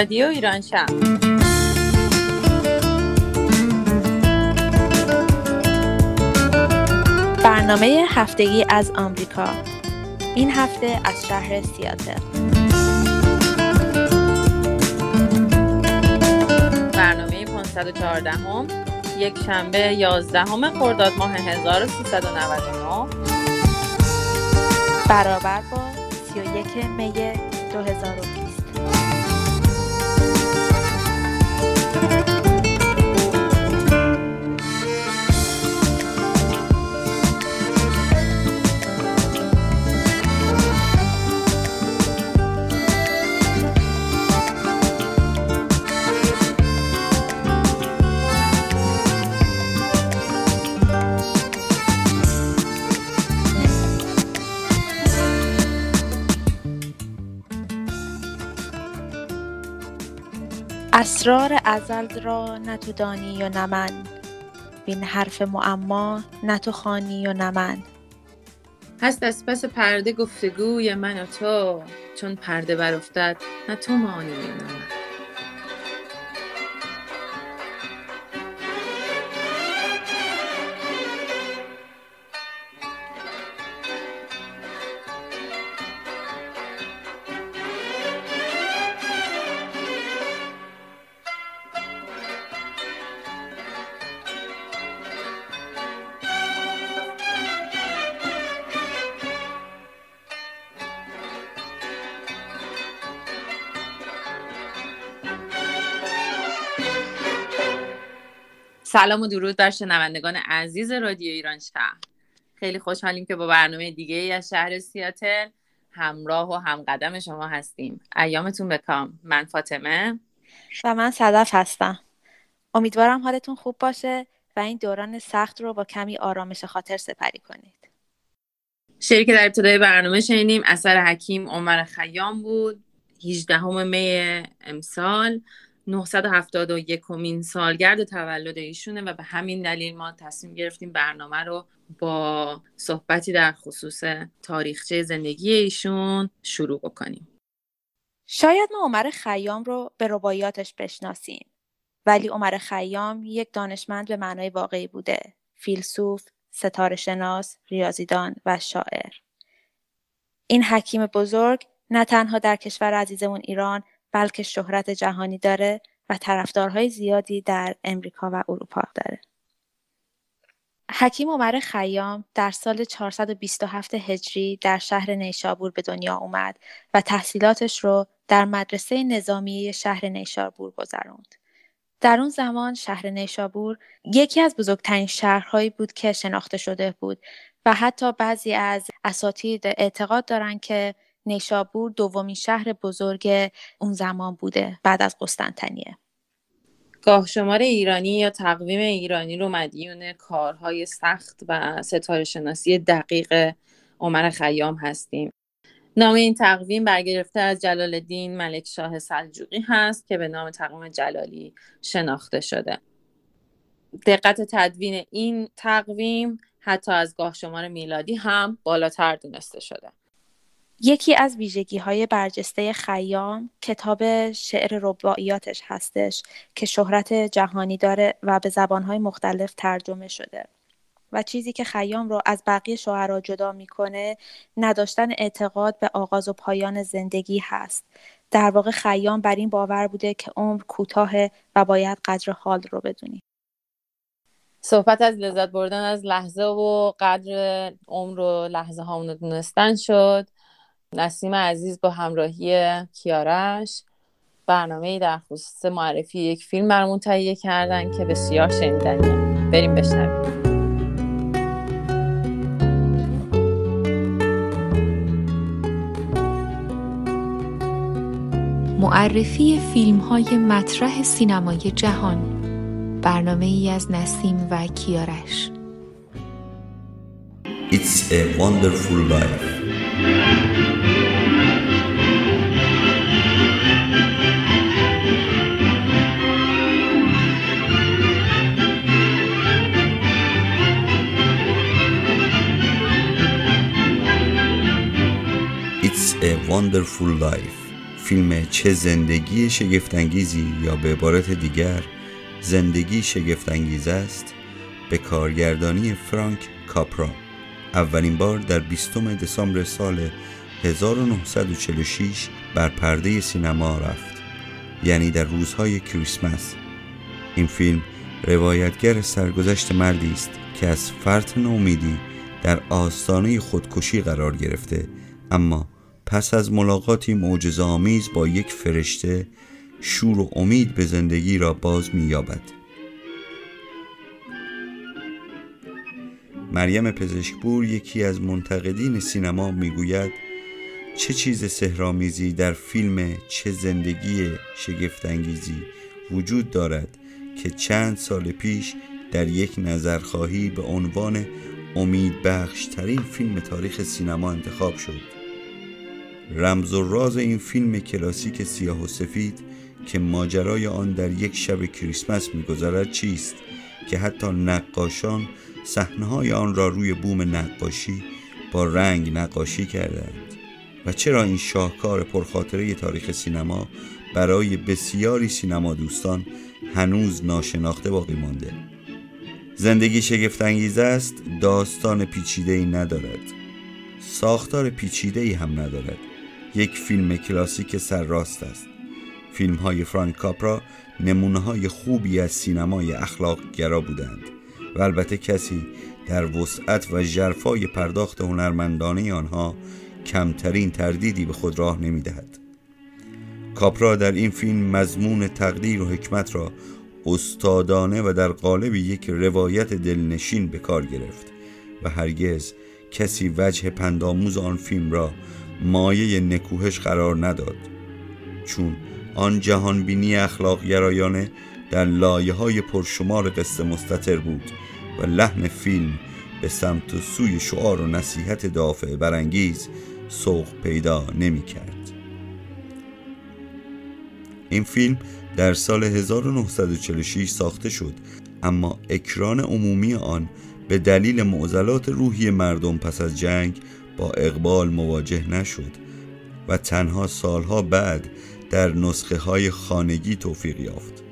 رادیو ایران شب برنامه هفتگی از آمریکا. این هفته از شهر سیاتل. برنامه 514 هم یک شنبه 11 خرداد ماه 1399 برابر با 31 می 2020 اسرار ازل را نه تو دانی و نه من. وین حرف معما نه تو خوانی و نه من. هست از پس پرده گفتگوی من و تو چون پرده برافتد نه تو مانی و نه من. سلام و درود بر شنوندگان عزیز رادیو ایران شهر. خیلی خوشحالیم که با برنامه دیگه ای از شهر سیاتل همراه و همقدم شما هستیم. ایامتون بکام من فاطمه. و من صدف هستم. امیدوارم حالتون خوب باشه و این دوران سخت رو با کمی آرامش خاطر سپری کنید. شعری که در ابتدای برنامه شنیدیم اثر حکیم عمر خیام بود. 18 می امسال. 971 کمین سالگرد تولد ایشونه و به همین دلیل ما تصمیم گرفتیم برنامه رو با صحبتی در خصوص تاریخچه زندگی ایشون شروع بکنیم. شاید ما عمر خیام رو به رباعیاتش بشناسیم ولی عمر خیام یک دانشمند به معنای واقعی بوده فیلسوف ستاره شناس ریاضیدان و شاعر. این حکیم بزرگ نه تنها در کشور عزیزمون ایران بلکه شهرت جهانی داره و طرفدارهای زیادی در امریکا و اروپا داره. حکیم عمر خیام در سال 427 هجری در شهر نیشابور به دنیا اومد و تحصیلاتش رو در مدرسه نظامی شهر نیشابور گذراند. در اون زمان شهر نیشابور یکی از بزرگترین شهرهایی بود که شناخته شده بود و حتی بعضی از اساتید اعتقاد دارند که نیشابور دومین شهر بزرگ اون زمان بوده بعد از قسطنطنیه. گاه شمار ایرانی یا تقویم ایرانی رو مدیون کارهای سخت و ستاره شناسی دقیق عمر خیام هستیم. نام این تقویم برگرفته از جلال الدین ملک شاه سلجوقی هست که به نام تقویم جلالی شناخته شده. دقت تدوین این تقویم حتی از گاه شمار میلادی هم بالاتر دونسته شده. یکی از های برجسته خیام کتاب شعر رباعیاتش هستش که شهرت جهانی داره و به زبانهای مختلف ترجمه شده. و چیزی که خیام رو از بقیه شعرا جدا می‌کنه نداشتن اعتقاد به آغاز و پایان زندگی هست. در واقع خیام بر این باور بوده که عمر کوتاه و باید قدر حال رو بدونی. صحبت از لذت بردن از لحظه و قدر عمر و لحظه هامون دونستن شد. نسیم عزیز با همراهی کیارش برنامه در خصوص معرفی یک فیلم برامون تهیه کردن که بسیار شنیدنیه بریم بشنویم. معرفی فیلم های مطرح سینمای جهان. برنامه ای از نسیم و کیارش It's a wonderful life. Wonderful Life فیلم چه زندگی شگفتانگیزی یا به عبارت دیگر زندگی شگفتانگیز است به کارگردانی فرانک کاپرا. اولین بار در 20 دسامبر سال 1946 بر پرده سینما رفت یعنی در روزهای کریسمس. این فیلم روایتگر سرگذشت مردی است که از فرط نومیدی در آستانه خودکشی قرار گرفته اما پس از ملاقاتی معجزه‌آمیز با یک فرشته شور و امید به زندگی را باز می‌یابد. مریم پزشکپور یکی از منتقدین سینما می‌گوید چه چیز سهرامیزی در فیلم چه زندگی شگفتانگیزی وجود دارد که چند سال پیش در یک نظرخواهی به عنوان امید بخش ترین فیلم تاریخ سینما انتخاب شد رمز و راز این فیلم کلاسیک سیاه و سفید که ماجرای آن در یک شب کریسمس میگذرد چیست که حتی نقاشان صحنه‌های آن را روی بوم نقاشی با رنگ نقاشی کردند. و چرا این شاهکار پرخاطره تاریخ سینما برای بسیاری سینما دوستان هنوز ناشناخته باقی مانده؟ زندگی شگفتانگیز است داستان پیچیده ای ندارد. ساختار پیچیده ای هم ندارد. یک فیلم کلاسیک سرراست است فیلم های فرانک کاپرا نمونه های خوبی از سینمای اخلاق گرا بودند و البته کسی در وسعت و جرفای پرداخت هنرمندانه آنها کمترین تردیدی به خود راه نمی دهد. کاپرا در این فیلم مضمون تقدیر و حکمت را استادانه و در قالب یک روایت دلنشین به کار گرفت و هرگز کسی وجه پنداموز آن فیلم را مایه نکوهش قرار نداد چون آن جهانبینی اخلاق گرایانه در لایه های پرشمار قصه مستطر بود و لحن فیلم به سمت و سوی شعار و نصیحت دافع برانگیز سوق پیدا نمی کرد. این فیلم در سال 1946 ساخته شد اما اکران عمومی آن به دلیل معضلات روحی مردم پس از جنگ با اقبال مواجه نشد و تنها سالها بعد در نسخه های خانگی توفیق یافت.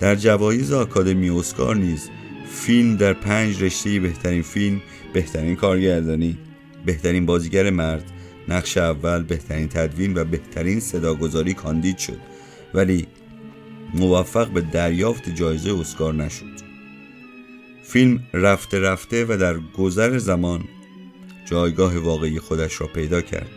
در جوایز آکادمی اسکار نیز فیلم در پنج رشته بهترین فیلم بهترین کارگردانی بهترین بازیگر مرد نقش اول بهترین تدوین و بهترین صداگذاری کاندید شد. ولی موفق به دریافت جایزه اسکار نشد. فیلم رفته رفته و در گذر زمان جایگاه واقعی خودش را پیدا کرد.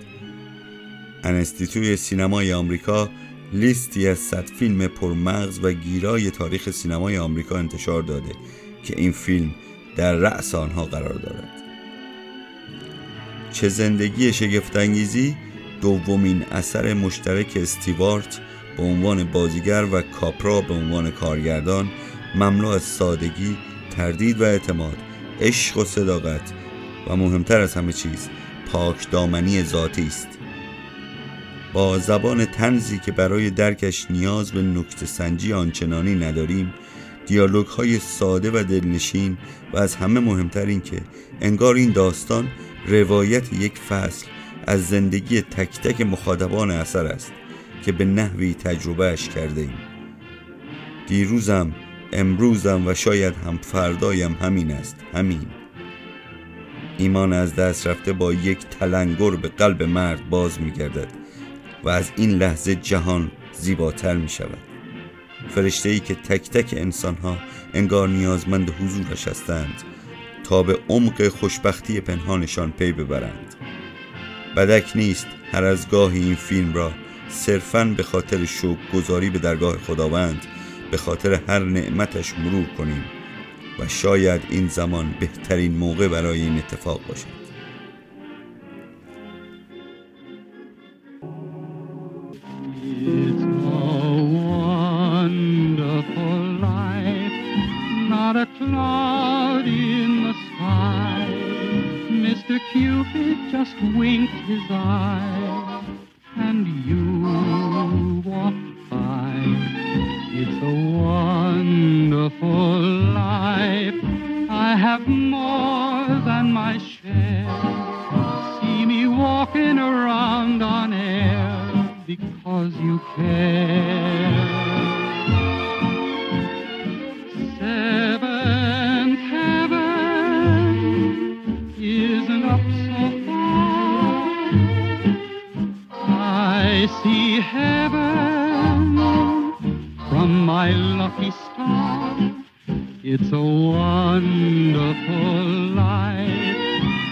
انستیتوی سینمای آمریکا لیستی از صد فیلم پرمغز و گیرای تاریخ سینمای آمریکا انتشار داده که این فیلم در رأس آنها قرار دارد. چه زندگی شگفتانگیزی؟ دومین اثر مشترک استیوارت به عنوان بازیگر و کاپرا به عنوان کارگردان مملو از سادگی، تردید و اعتماد، عشق و صداقت و مهمتر از همه چیز پاک دامنی ذاتی است. با زبان تنزی که برای درکش نیاز به نکت سنجی آنچنانی نداریم دیالوگ های ساده و دلنشین و از همه مهمتر این که انگار این داستان روایت یک فصل از زندگی تک تک مخاطبان اثر است که به نحوی تجربهش کرده ایم. دیروزم امروزم و شاید هم فردایم همین است همین. ایمان از دست رفته با یک تلنگر به قلب مرد باز می گردد و از این لحظه جهان زیباتر می شود فرشته ای که تک تک انسان ها انگار نیازمند حضورش هستند تا به عمق خوشبختی پنهانشان پی ببرند. بدک نیست هر از گاهی این فیلم را صرفا به خاطر شوق گذاری به درگاه خداوند به خاطر هر نعمتش مرور کنیم. و شاید این زمان بهترین موقع برای این اتفاق باشد. Cupid just winked his eye. have more than my share. See me walking around on air because you care. Seventh heaven isn't up so far. I see heaven from my lucky star. It's a wonderful life.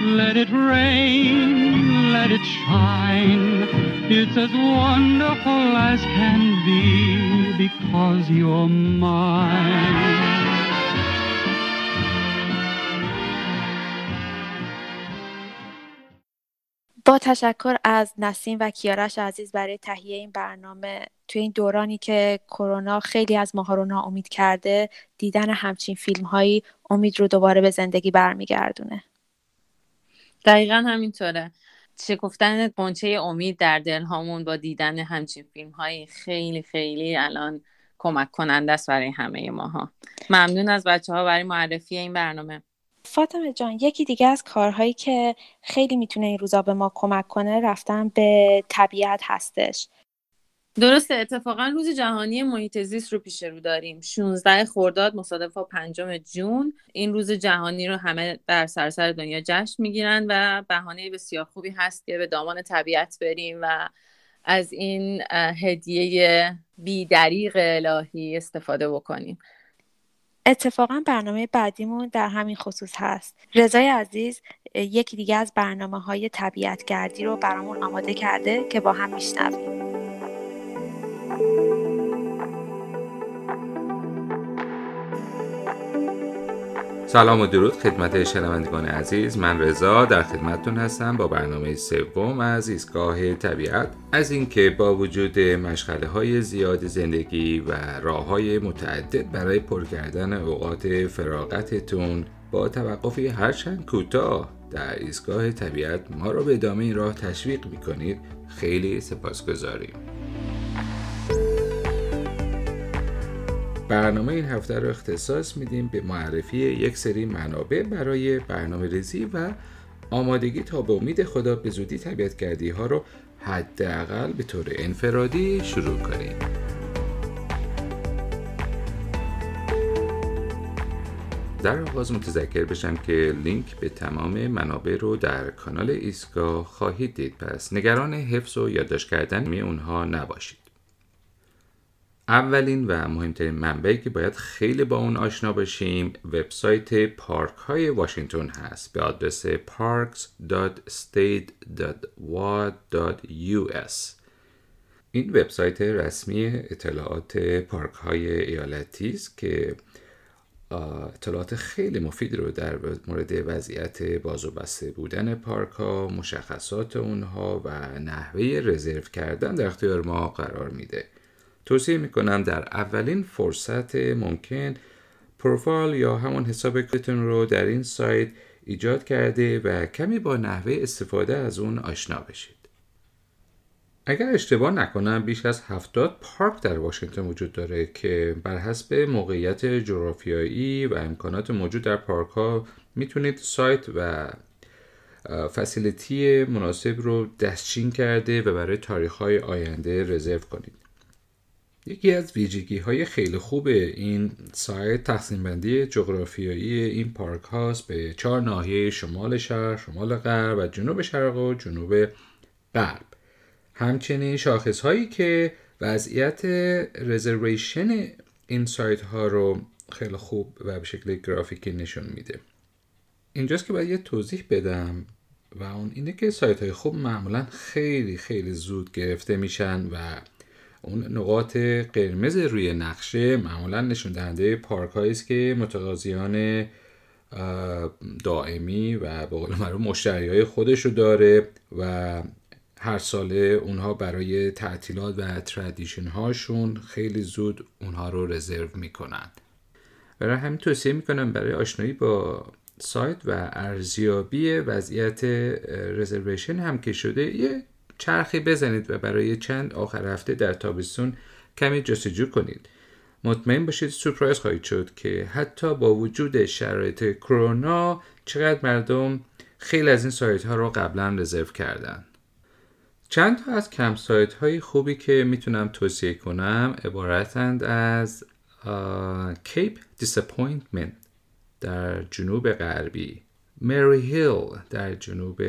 Let it rain, let it shine. It's as wonderful as can be because you're mine. با تشکر از نسیم و کیارش عزیز برای تهیه این برنامه توی این دورانی که کرونا خیلی از ماها رو ناامید کرده دیدن همچین فیلم هایی امید رو دوباره به زندگی برمیگردونه. دقیقا همینطوره. شکفتن قنچه امید در دل هامون با دیدن همچین فیلم هایی خیلی خیلی الان کمک کننده است برای همه ماها. ممنون از بچه ها برای معرفی این برنامه. فاطمه جان یکی دیگه از کارهایی که خیلی می‌تونه این روزا به ما کمک کنه رفتن به طبیعت هستش. درسته اتفاقا روز جهانی محیط زیست رو پیش رو داریم. 16 خرداد مصادف با پنجم جون. این روز جهانی رو همه در سراسر دنیا جشن می‌گیرن و بهانه بسیار خوبی هست که به دامان طبیعت بریم و از این هدیه بیدریق الهی استفاده بکنیم. اتفاقا برنامه بعدیمون در همین خصوص هست. رضای عزیز یکی دیگه از برنامه های طبیعت گردی رو برامون آماده کرده که با هم میشنویم. سلام و درود خدمت شنوندگان عزیز. من رضا در خدمتتون هستم با برنامه سوم از ایستگاه طبیعت. از اینکه با وجود مشغله های زیاد زندگی و راه های متعدد برای پر کردن اوقات فراغتتون با توقفی هرچند کوتاه در ایستگاه طبیعت ما رو به ادامه این راه تشویق می‌کنید خیلی سپاسگزاریم. برنامه این هفته رو اختصاص میدیم به معرفی یک سری منابع برای برنامه ریزی و آمادگی تا به امید خدا به زودی طبیعت گردی ها رو حداقل به طور انفرادی شروع کنیم. در آغاز متذکر بشم که لینک به تمام منابع رو در کانال ایسکا خواهید دید. پس نگران حفظ و یادداشت کردن می اونها نباشید. اولین و مهمترین منبعی که باید خیلی با اون آشنا باشیم وبسایت پارک های واشنگتن هست به آدرس parks.state.wa.us این وبسایت رسمی اطلاعات پارک های ایالتی است که اطلاعات خیلی مفید رو در مورد وضعیت باز و بسته بودن پارک ها، مشخصات اونها و نحوه رزرو کردن در اختیار ما قرار میده. توصیه می‌کنم در اولین فرصت ممکن پروفایل یا همون حساب کتون رو در این سایت ایجاد کرده و کمی با نحوه استفاده از اون آشنا بشید. اگر اشتباه نکنم بیش از 70 پارک در واشنگتن وجود داره که بر حسب موقعیت جغرافیایی و امکانات موجود در پارک ها می‌تونید سایت و فسیلیتی مناسب رو دستچین کرده و برای تاریخ های آینده رزرو کنید. یکی از ویژگی های خیلی خوب این سایت تقسیم بندی جغرافیایی این پارک هاست به چهار ناحیه شمال شهر، شمال غرب و جنوب شرق و جنوب غرب. همچنین شاخص هایی که وضعیت رزرویشن این سایت ها رو خیلی خوب و به شکل گرافیکی نشون میده. اینجاست که باید یه توضیح بدم و اون اینه که سایت های خوب معمولا خیلی خیلی زود گرفته میشن و اون نقاط قرمز روی نقشه معمولا نشون دهنده پارک است که متقاضیان دائمی و به قول معروف مشتری های خودش رو داره و هر ساله اونها برای تعطیلات و تردیشن هاشون خیلی زود اونها رو رزرو می‌کنن. برای همین توصیه می‌کنم برای آشنایی با سایت و ارزیابی وضعیت رزرویشن هم که شده یه چرخی بزنید و برای چند آخر هفته در تابستون کمی جستجو کنید. مطمئن باشید سورپرایز خواهید شد که حتی با وجود شرایط کرونا چقدر مردم خیلی از این سایت ها رو قبلا رزرو کردن. چند تا از campsite های خوبی که می‌تونم توصیه کنم عبارتند از Cape Disappointment در جنوب غربی مری هیل در جنوب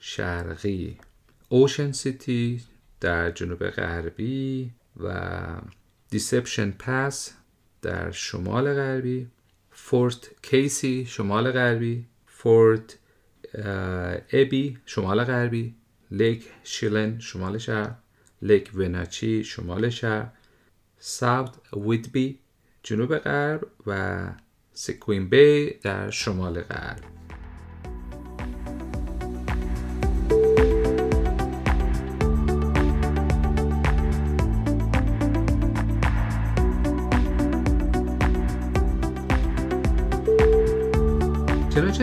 شرقی. اوشن سیتی در جنوب غربی و دیسپشن پاس در شمال غربی فورت کیسی شمال غربی فورت ابی شمال غربی لیک شیلن شمال شرق لیک وناچی شمال شرق ساوت ویدبی جنوب غرب و سکوین بی در شمال غرب.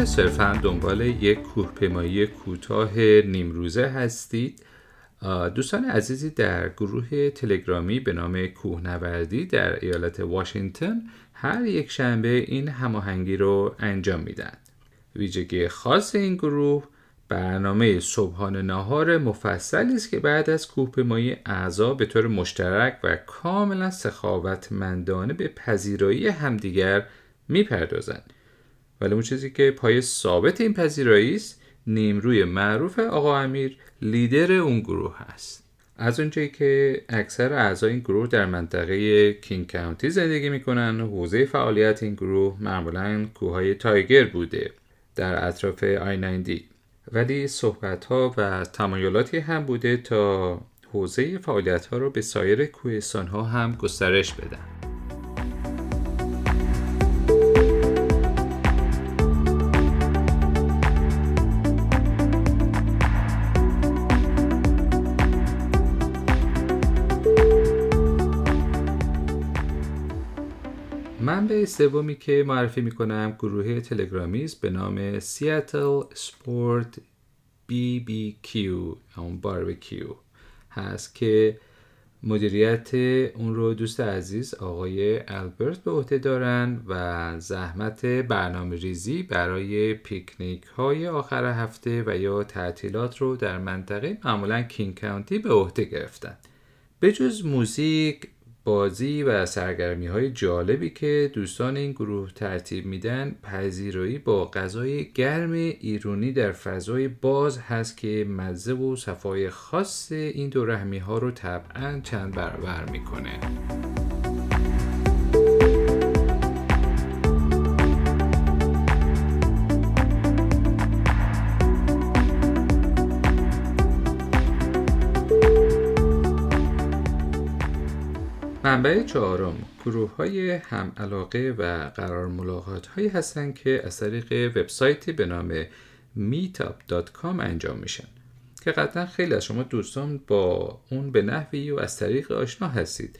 صرفا دنبال یک کوهپیمایی کوتاه نیمروزه هستید. دوستان عزیزی در گروه تلگرامی به نام کوهنوردی در ایالت واشنگتن هر یک شنبه این هماهنگی رو انجام میدن. ویژگی خاص این گروه برنامه صبحانه نهار مفصلی است که بعد از کوهپیمایی اعضا به طور مشترک و کاملا سخاوتمندانه به پذیرایی همدیگر می‌پردازند. ولی اون چیزی که پای ثابت این پذیرایی است نیمروی معروف آقا امیر لیدر اون گروه هست. از اونجایی که اکثر اعضای این گروه در منطقه کینگ کانتی زندگی می‌کنن حوزه فعالیت این گروه معمولا کوههای تایگر بوده در اطراف آی 90 ولی صحبت ها و تمایلاتی هم بوده تا حوزه فعالیت ها رو به سایر کوهستان ها هم گسترش بدن. سومی که معرفی می‌کنم گروه تلگرامی است به نام Seattle Sport BBQ اون باربیکیو هست که مدیریت اون رو دوست عزیز آقای البرت به عهده دارن و زحمت برنامه ریزی برای پیکنیک های آخر هفته و یا تعطیلات رو در منطقه معمولا کینگ کانتی به عهده گرفتن. به جز موزیک بازی و سرگرمی های جالبی که دوستان این گروه ترتیب میدن پذیرایی با غذای گرم ایرونی در فضای باز هست که مزه و صفای خاص این دو رحمی ها رو طبعا چند برابر می‌کنه. منبع چهارم گروه های هم علاقه و قرار ملاقات هایی هستند که از طریق وبسایتی به نام meetup.com انجام میشن. که قطعا خیلی از شما دوستان با اون به نحوی و از طریق آشنا هستید.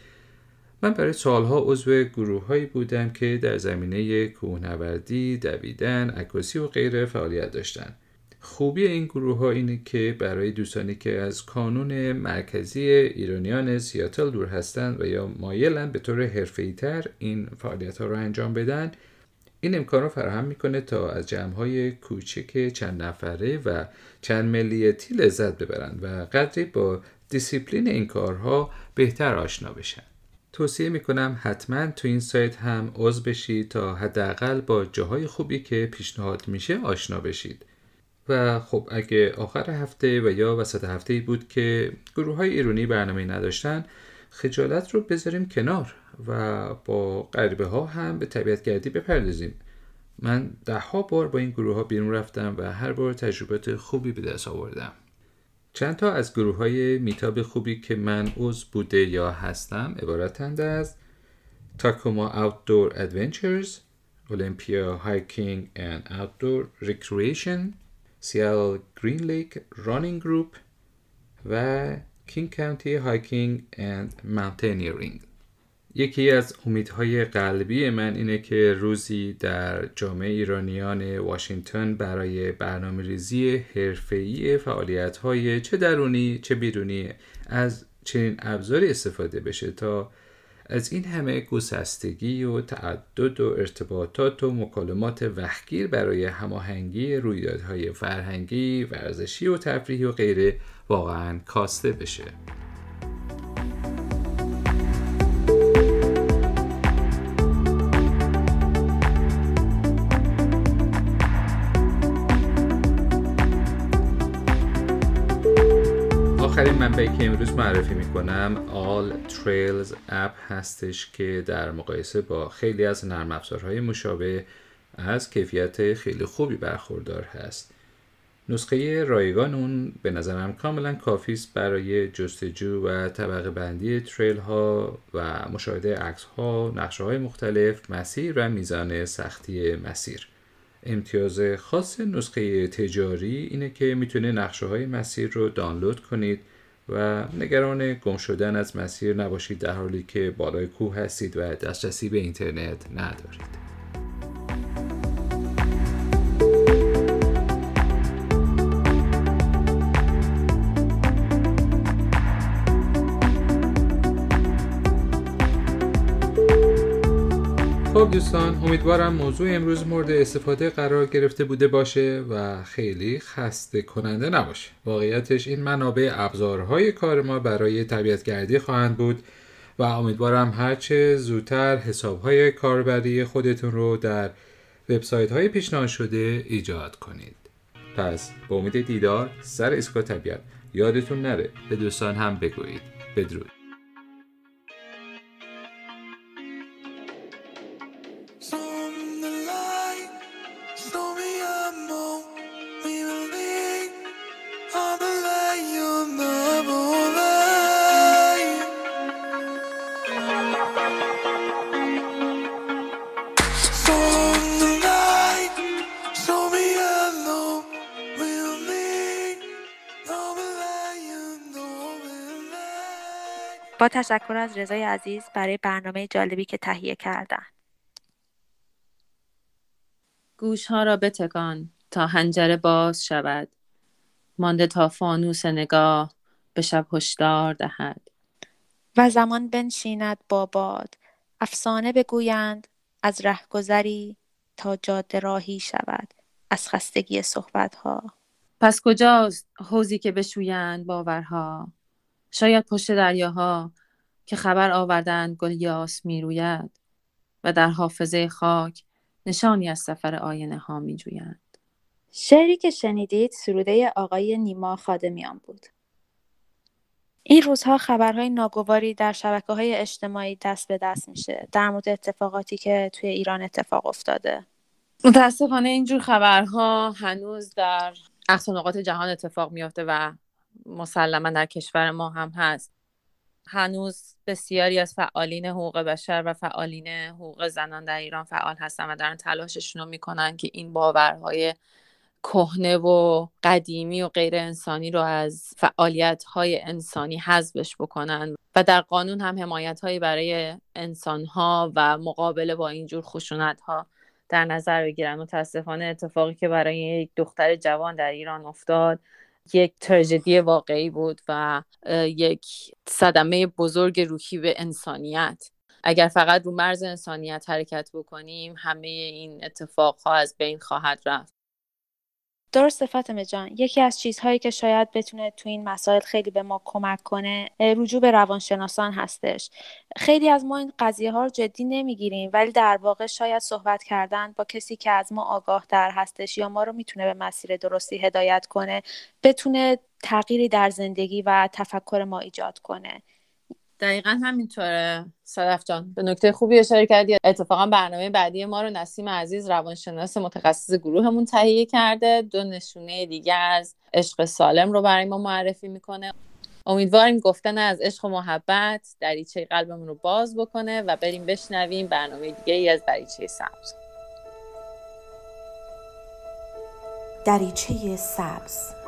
من برای سالها عضو گروه هایی بودم که در زمینه کوهنوردی، دویدن، عکاسی و غیره فعالیت داشتن. خوبی این گروه ها اینه که برای دوستانی که از کانون مرکزی ایرانیان سیاتل دور هستند و یا مایلن به طور حرفه‌ای تر این فعالیت ها رو انجام بدن این امکان رو فراهم می‌کنه تا از جمع های کوچک چند نفره و چند ملیتی لذت ببرند و قدری با دیسیپلین این کارها بهتر آشنا بشن. توصیه می‌کنم حتما تو این سایت هم عضو بشید تا حداقل با جاهای خوبی که پیشنهاد میشه آشنا بشید. و خب اگه آخر هفته و یا وسط هفته بود که گروه های ایرونی برنامه نداشتن خجالت رو بذاریم کنار و با غریبه ها هم به طبیعت گردی بپردازیم. من ده ها بار با این گروه ها بیرون رفتم و هر بار تجربات خوبی به دست آوردم. چند تا از گروه های Meetup خوبی که من عضو بوده یا هستم عبارتند از تاکوما Outdoor Adventures Olympia Hiking and Outdoor Recreation Seattle Green Lake Running Group و King County Hiking and Mountaineering یکی از امیدهای قلبی من اینه که روزی در جامعه ایرانیان واشنگتن برای برنامه ریزی حرفه‌ای فعالیت های چه درونی چه بیرونی از چنین ابزاری استفاده بشه تا از این همه گسستگی و تعدد و ارتباطات و مکالمات وقت‌گیر برای هماهنگی رویدادهای فرهنگی، ورزشی و تفریحی و غیره واقعا کاسته بشه. منبعی که امروز معرفی می‌کنم All Trails اپ هستش که در مقایسه با خیلی از نرم افزارهای مشابه از کیفیت خیلی خوبی برخوردار هست نسخه رایگان اون به نظرم کاملا کافی است برای جستجو و طبقه بندی تریل ها و مشاهده عکس ها، نقشه های مختلف، مسیر و میزان سختی مسیر. امتیاز خاص نسخه تجاری اینه که می‌تونه نقشه های مسیر رو دانلود کنید و نگران گم شدن از مسیر نباشید در حالی که بالای کوه هستید و دسترسی به اینترنت ندارید. خب دوستان امیدوارم موضوع امروز مورد استفاده قرار گرفته بوده باشه و خیلی خسته کننده نباشه. واقعیتش این منابع ابزارهای کار ما برای طبیعتگردی خواهند بود و امیدوارم هرچه زودتر حسابهای کاربری خودتون رو در وبسایت های پیشنهاد شده ایجاد کنید. پس با امید دیدار سر اسکا طبیعت یادتون نره. به دوستان هم بگویید. بدرود. با تشکر از رضای عزیز برای برنامه جالبی که تهیه کردن. گوش ها را بتکان تا هنجره باز شود. مانده تا فانوس نگاه به شب هشدار دهد. و زمان بنشیند با باد. افسانه بگویند از رهگذری تا جاده راهی شود. از خستگی صحبتها. پس کجاست حوزی که بشویند باورها؟ شاید پشت دریاها که خبر آوردند گل یاس می‌روید و در حافظه خاک نشانی از سفر آینه ها می جویند. شعری که شنیدید سروده آقای نیما خادمیان بود. این روزها خبرهای ناگواری در شبکه های اجتماعی دست به دست میشه در مورد اتفاقاتی که توی ایران اتفاق افتاده. متاسفانه اینجور خبرها هنوز در اقصا نقاط جهان اتفاق میافته و مسلما در کشور ما هم هست. هنوز بسیاری از فعالین حقوق بشر و فعالین حقوق زنان در ایران فعال هستن و دارن تلاششون رو می‌کنن که این باورهای کهنه و قدیمی و غیر انسانی رو از فعالیت های انسانی حذفش بکنن و در قانون هم حمایت هایی برای انسان ها و مقابله با اینجور خشونت ها در نظر بگیرن متاسفانه اتفاقی که برای یک دختر جوان در ایران افتاد یک تراژدی واقعی بود و یک صدمه بزرگ روحی به انسانیت. اگر فقط رو مرز انسانیت حرکت بکنیم همه این اتفاق ها از بین خواهد رفت. درسته فاطمه جان. یکی از چیزهایی که شاید بتونه تو این مسائل خیلی به ما کمک کنه رجوع به روانشناسان هستش. خیلی از ما این قضیه ها رو جدی نمی‌گیریم ولی در واقع شاید صحبت کردن با کسی که از ما آگاه در هستش یا ما رو می‌تونه به مسیر درستی هدایت کنه بتونه تغییری در زندگی و تفکر ما ایجاد کنه. دقیقا همینطوره. صدف جان به نکته خوبی اشاره کردی. اتفاقا برنامه بعدی ما رو نسیم عزیز روانشناس متخصص گروهمون تهیه کرده. دو نشونه دیگه از عشق سالم رو برای ما معرفی می‌کنه. امیدواریم گفتن از عشق و محبت دریچه قلبمون رو باز بکنه و بریم بشنویم برنامه دیگه ای از دریچه سبز. دریچه سبز.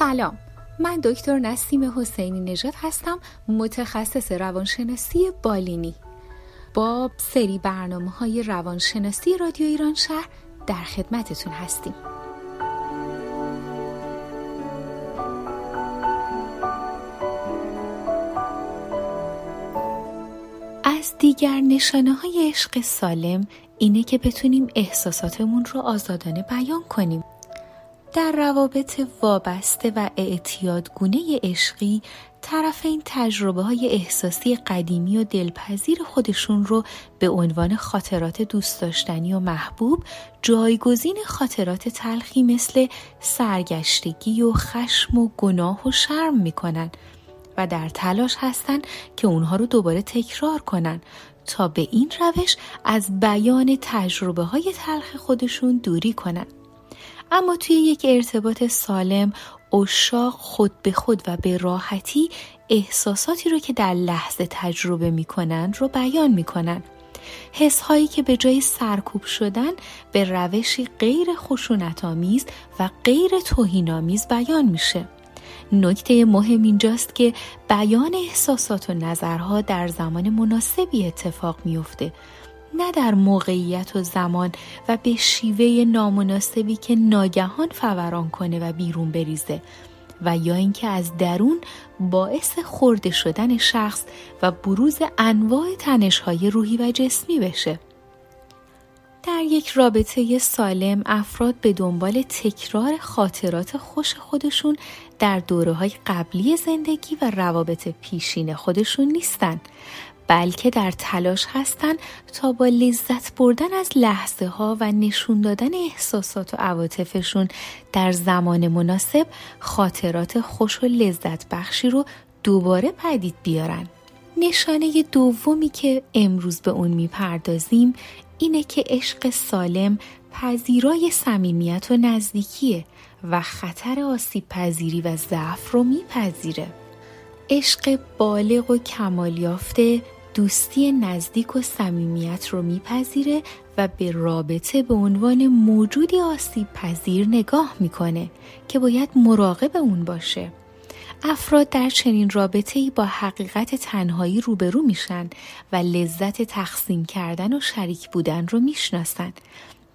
سلام. من دکتر نسیم حسینی نژاد هستم متخصص روانشناسی بالینی. با سری برنامه های روانشناسی رادیو ایران شهر در خدمتتون هستیم. از دیگر نشانه های عشق سالم اینه که بتونیم احساساتمون رو آزادانه بیان کنیم. در روابط وابسته و اعتیادگونه عشقی طرفین تجربه های احساسی قدیمی و دلپذیر خودشون رو به عنوان خاطرات دوست داشتنی و محبوب جایگزین خاطرات تلخی مثل سرگشتگی و خشم و گناه و شرم می‌کنن و در تلاش هستن که اونها رو دوباره تکرار کنن تا به این روش از بیان تجربه های تلخ خودشون دوری کنن. اما توی یک ارتباط سالم اشاق خود به خود و به راحتی احساساتی رو که در لحظه تجربه می‌کنن رو بیان می‌کنن. حس هایی که به جای سرکوب شدن به روشی غیر خشونت آمیز و غیر توهین آمیز بیان میشه. نکته مهم اینجاست که بیان احساسات و نظرها در زمان مناسبی اتفاق میافته نه در موقعیت و زمان و به شیوه نامناسبی که ناگهان فوران کنه و بیرون بریزه و یا اینکه از درون باعث خورده شدن شخص و بروز انواع تنشهای روحی و جسمی بشه. در یک رابطه سالم افراد به دنبال تکرار خاطرات خوش خودشون در دوره های قبلی زندگی و روابط پیشین خودشون نیستن بلکه در تلاش هستند تا با لذت بردن از لحظه ها و نشون دادن احساسات و عواطفشون در زمان مناسب خاطرات خوش و لذت بخشی رو دوباره پدید بیارن. نشانه دومی که امروز به اون می‌پردازیم اینه که عشق سالم پذیرای صمیمیت و نزدیکیه و خطر آسیب پذیری و ضعف رو میپذیره. عشق بالغ و کمال یافته دوستی نزدیک و صمیمیت رو میپذیره و به رابطه به عنوان موجودی آسیب پذیر نگاه می‌کنه که باید مراقب اون باشه. افراد در چنین رابطه با حقیقت تنهایی روبرو میشن و لذت تقسیم کردن و شریک بودن رو می‌شناسن.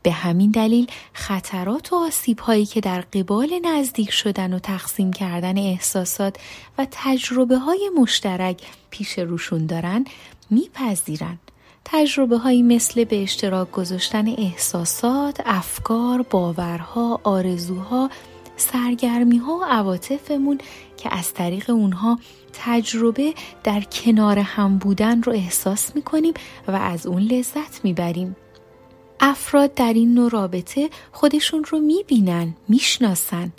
به همین دلیل خطرات و آسیب هایی که در قبال نزدیک شدن و تقسیم کردن احساسات و تجربه های مشترک پیش روشون دارن میپذیرن. تجربه هایی مثل به اشتراک گذاشتن احساسات، افکار، باورها، آرزوها، سرگرمی ها و عواطفمون که از طریق اونها تجربه در کنار هم بودن رو احساس می‌کنیم و از اون لذت می‌بریم. افراد در این نوع رابطه خودشون رو می‌بینن، می‌شناسن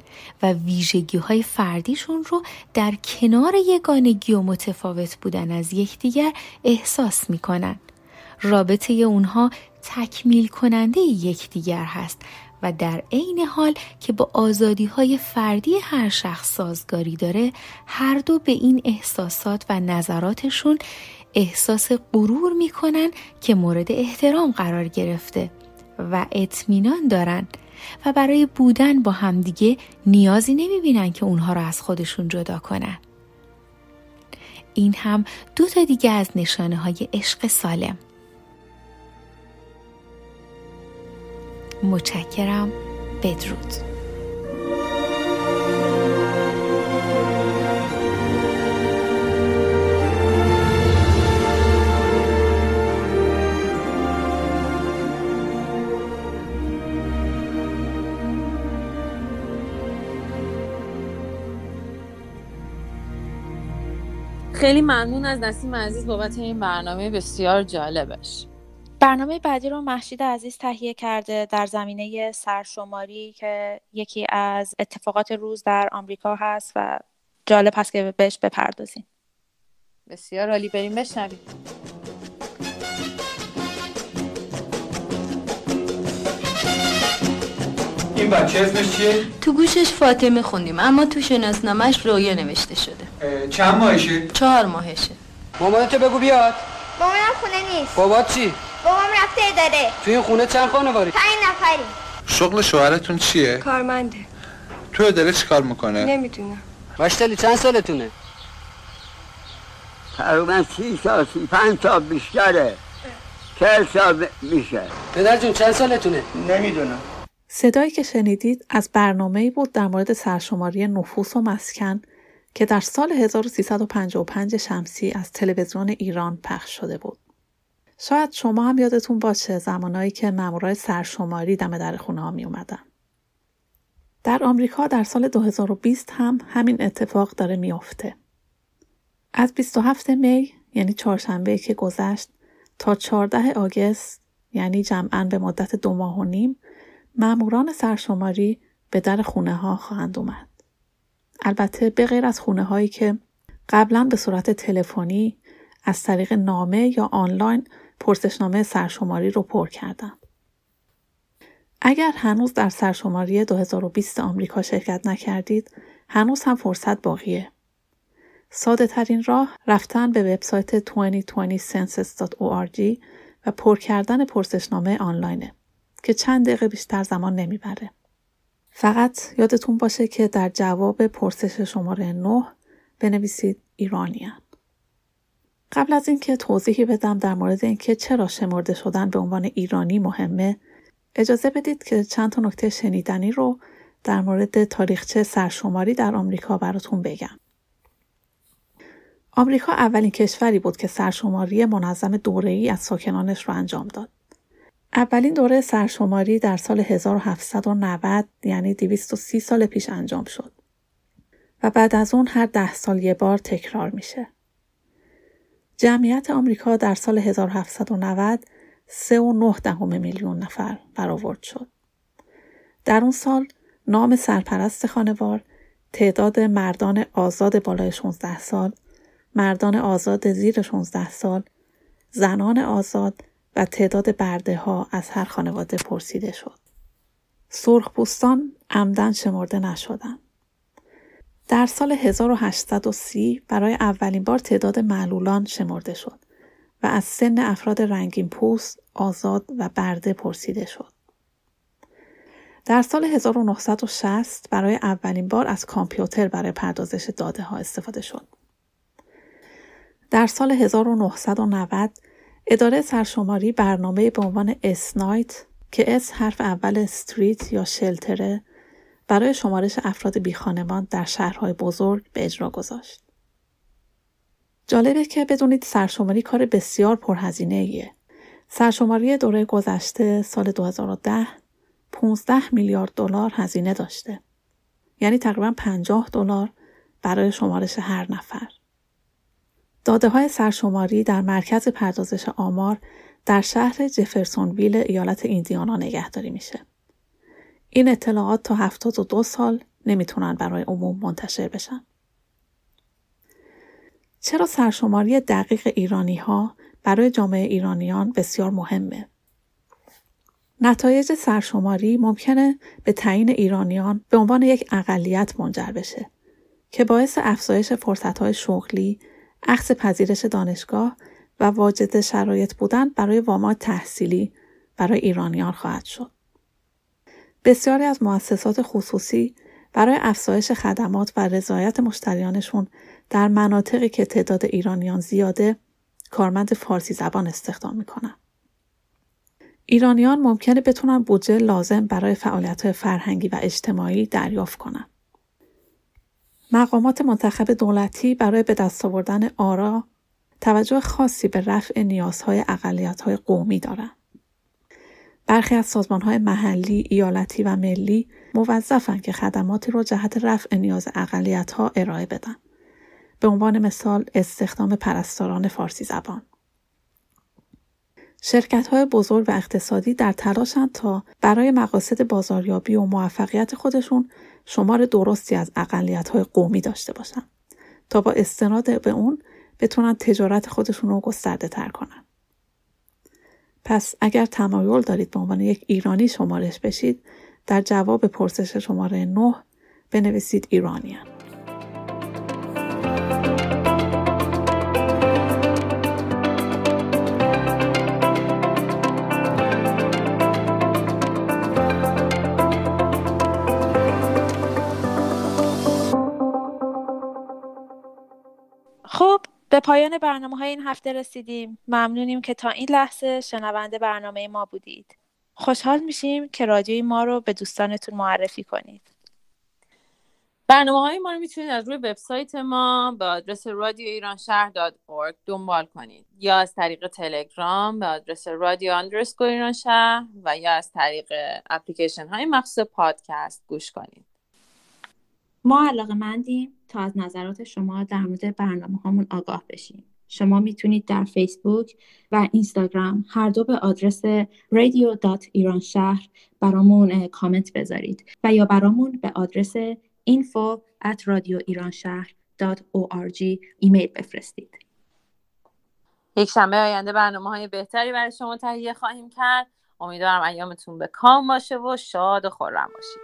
و ویژگی های فردیشون رو در کنار یگانگی و متفاوت بودن از یکدیگر احساس می‌کنن. رابطه اونها تکمیل کننده یکدیگر هست و در عین حال که با آزادی های فردی هر شخص سازگاری داره هر دو به این احساسات و نظراتشون احساس غرور می‌کنن که مورد احترام قرار گرفته و اطمینان دارن و برای بودن با همدیگه نیازی نمی‌بینن که اونها رو از خودشون جدا کنن. این هم دو تا دیگه از نشانه های عشق سالم. متشکرم بدرود. خیلی ممنون از نسیم عزیز بابت این برنامه بسیار جالبش. برنامه بعدی رو محشید عزیز تهیه کرده در زمینه سرشماری که یکی از اتفاقات روز در آمریکا هست و جالب هست که بهش بپردازیم. بسیار عالی بریم بشنویم. این بچه اسمش چیه؟ تو گوشش فاطمه خوندیم اما تو شناسنامش رویا نوشته شده. چند ماهشه؟ چهار ماهشه مامانتو بگو بیاد مامانم خونه نیست بابات چی؟ بابام رفته اداره تو این خونه چند خانواری؟ پنج نفری شغل شوهرتون چیه؟ کارمنده تو اداره چی کار می‌کنه؟ نمی‌دونم مشتلی چند سالتونه؟ تقریبا سی سال سی پنج سال بیشتره چهل سال میشه پدر جون چند سالتونه نمی‌دونم صدایی که شنیدید از برنامه‌ای بود در مورد سرشماری نفوس و مسکن که در سال 1355 شمسی از تلویزیون ایران پخش شده بود. شاید شما هم یادتون باشه زمانایی که مامورای سرشماری دم در خونه ها می اومدن. در آمریکا در سال 2020 هم همین اتفاق داره میافته. از 27 می یعنی چهارشنبه که گذشت تا 14 آگست یعنی جمعا به مدت دو ماه و نیم ماموران سرشماری به در خونه ها خواهند اومد. البته به غیر از خونه هایی که قبلا به صورت تلفنی از طریق نامه یا آنلاین پرسشنامه سرشماری رو پر کردن. اگر هنوز در سرشماری 2020 آمریکا شرکت نکردید، هنوز هم فرصت باقیه. ساده ترین راه رفتن به وبسایت 2020census.org و پر کردن پرسشنامه آنلاینه که چند دقیقه بیشتر زمان نمی‌بره. فقط یادتون باشه که در جواب پرسش شماره 9 بنویسید ایرانیان. قبل از اینکه توضیحی بدم در مورد اینکه چرا شمرده شدن به عنوان ایرانی مهمه اجازه بدید که چند تا نکته شنیدنی رو در مورد تاریخچه سرشماری در آمریکا براتون بگم. آمریکا اولین کشوری بود که سرشماری منظم دوره‌ای از ساکنانش رو انجام داد. اولین دوره سرشماری در سال 1790 یعنی 230 سال پیش انجام شد و بعد از اون هر ده سال یه بار تکرار میشه. جمعیت آمریکا در سال 1790 سه و نه دهم میلیون نفر برآورد شد. در اون سال نام سرپرست خانوار، تعداد مردان آزاد بالای 16 سال، مردان آزاد زیر 16 سال، زنان آزاد و تعداد برده ها از هر خانواده پرسیده شد. سرخپوستان عمدن شمرده نشدند. در سال 1830 برای اولین بار تعداد معلولان شمرده شد و از سن افراد رنگین پوست، آزاد و برده پرسیده شد. در سال 1960 برای اولین بار از کامپیوتر برای پردازش داده ها استفاده شد. در سال 1990 اداره سرشماری برنامه به عنوان اسنایت که اس حرف اول استریت یا شلتره برای شمارش افراد بیخانمان در شهرهای بزرگ به اجرا گذاشت. جالبه که بدونید سرشماری کار بسیار پرهزینه ایه. سرشماری دوره گذشته سال 2010 15 میلیارد دلار هزینه داشته. یعنی تقریبا 50 دلار برای شمارش هر نفر. داده های سرشماری در مرکز پردازش آمار در شهر جفرسونویل ایالت ایندیانا نگهداری میشه. این اطلاعات تا 72 سال نمی‌تونن برای عموم منتشر بشن. چرا سرشماری دقیق ایرانی ها برای جامعه ایرانیان بسیار مهمه؟ نتایج سرشماری ممکنه به تعیین ایرانیان به عنوان یک اقلیت منجر بشه که باعث افزایش فرصتهای شغلی، اخذ پذیرش دانشگاه و واجد شرایط بودن برای وامات تحصیلی برای ایرانیان خواهد شد. بسیاری از مؤسسات خصوصی برای افزایش خدمات و رضایت مشتریانشون در مناطقی که تعداد ایرانیان زیاده کارمند فارسی زبان استخدام می‌کنن. ایرانیان ممکنه بتونن بودجه لازم برای فعالیت فرهنگی و اجتماعی دریافت کنند. مقامات منتخب دولتی برای به دست آوردن آرا توجه خاصی به رفع نیازهای اقلیت‌های قومی دارند. برخی از سازمانهای محلی، ایالتی و ملی موظفند که خدماتی را جهت رفع نیاز اقلیت‌ها ارائه بدن. به عنوان مثال استخدام پرستاران فارسی زبان. شرکت های بزرگ و اقتصادی در تلاشند تا برای مقاصد بازاریابی و موفقیت خودشون شمار درستی از اقلیت های قومی داشته باشن تا با استناد به اون بتونن تجارت خودشون رو گسترده تر کنن. پس اگر تمایل دارید به عنوان یک ایرانی شمارش بشید در جواب پرسش شماره 9 بنویسید ایرانیان. به پایان برنامه های این هفته رسیدیم. ممنونیم که تا این لحظه شنونده برنامه ما بودید. خوشحال میشیم که رادیوی ما رو به دوستانتون معرفی کنید. برنامه های ما رو می‌تونید از روی وبسایت ما به آدرس رادیو ایران شهر دنبال کنید یا از طریق تلگرام به آدرس رادیو اندرسکور ایران شهر و یا از طریق اپلیکیشن های مخصوص پادکست گوش کنید ما علاقه مندیم تا از نظرات شما در مورد برنامه هامون آگاه بشیم. شما می‌تونید در فیسبوک و اینستاگرام هر دو به آدرس ایران شهر برامون کامنت بذارید و یا برامون به آدرس info at radioiranshahr.org ایمیل بفرستید. یک شنبه آینده برنامه های بهتری برای شما تهیه خواهیم کرد. امیدوارم ایامتون به کام باشه و شاد و خورم باشید.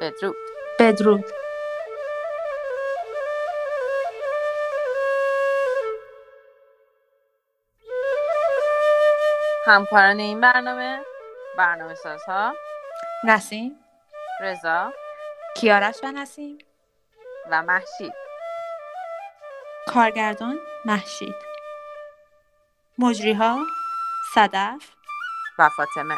بدرود. بدرود. همکاران این برنامه برنامه سازها نسیم. رضا. کیارش و نسیم. و محشید. کارگردان محشید. مجریها صدف و فاطمه.